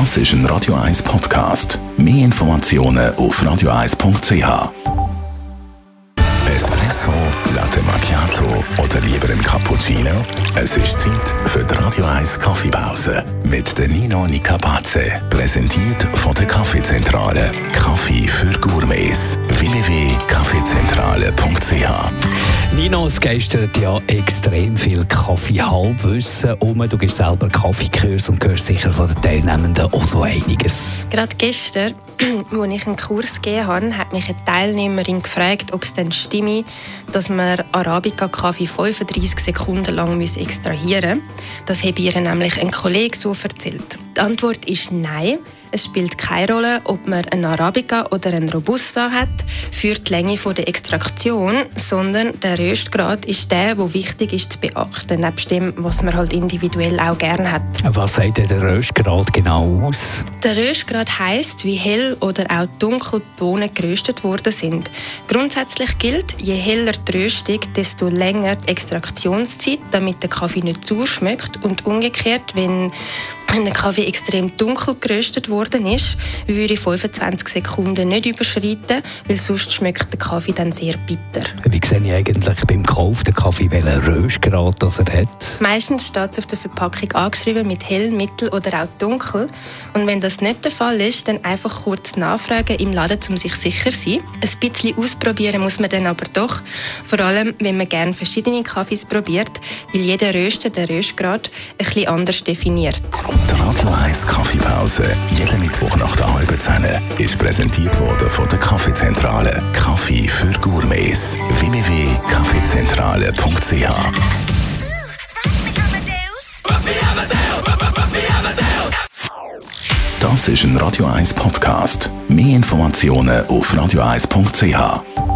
Das ist ein Radio 1 Podcast. Mehr Informationen auf radio1.ch. Espresso, Latte Macchiato oder lieber ein Cappuccino? Es ist Zeit für die Radio 1 Kaffeepause mit der Nino Nicapace. Präsentiert von der Kaffeezentrale. Kaffee für Gourmets. www.kaffeezentrale.ch Nino, es geistert ja extrem viel Kaffee-Halbwissen um. Du gehst selber Kaffeekurs und hörst sicher von den Teilnehmenden auch so einiges. Gerade gestern, als ich einen Kurs gegeben habe, hat mich eine Teilnehmerin gefragt, ob es denn stimme, dass man Arabica-Kaffee 35 Sekunden lang extrahieren muss. Das habe ihr nämlich ein Kollege so erzählt. Die Antwort ist nein. Es spielt keine Rolle, ob man einen Arabica oder einen Robusta hat für die Länge der Extraktion, sondern der Röstgrad ist der, der wichtig ist zu beachten, nebst dem, was man halt individuell auch gerne hat. Was sagt der Röstgrad genau aus? Der Röstgrad heisst, wie hell oder auch dunkel die Bohnen geröstet worden sind. Grundsätzlich gilt, je heller die Röstung, desto länger die Extraktionszeit, damit der Kaffee nicht zu schmeckt und umgekehrt, wenn wenn der Kaffee extrem dunkel geröstet worden ist, würde ich 25 Sekunden nicht überschreiten, weil sonst schmeckt der Kaffee dann sehr bitter. Wie sehe ich eigentlich beim Kauf den Kaffee, welchen Röstgrad das er hat? Meistens steht es auf der Verpackung angeschrieben mit hell, mittel oder auch dunkel. Und wenn das nicht der Fall ist, dann einfach kurz nachfragen im Laden, um sich sicher zu sein. Ein bisschen ausprobieren muss man dann aber doch, vor allem wenn man gerne verschiedene Kaffees probiert, weil jeder Röster den Röstgrad ein bisschen anders definiert. Radio 1 Kaffeepause, jeden Mittwoch nach der halben Zehn, ist präsentiert worden von der Kaffeezentrale. Kaffee für Gourmets. www.kaffeezentrale.ch Das ist ein Radio 1 Podcast. Mehr Informationen auf radio1.ch.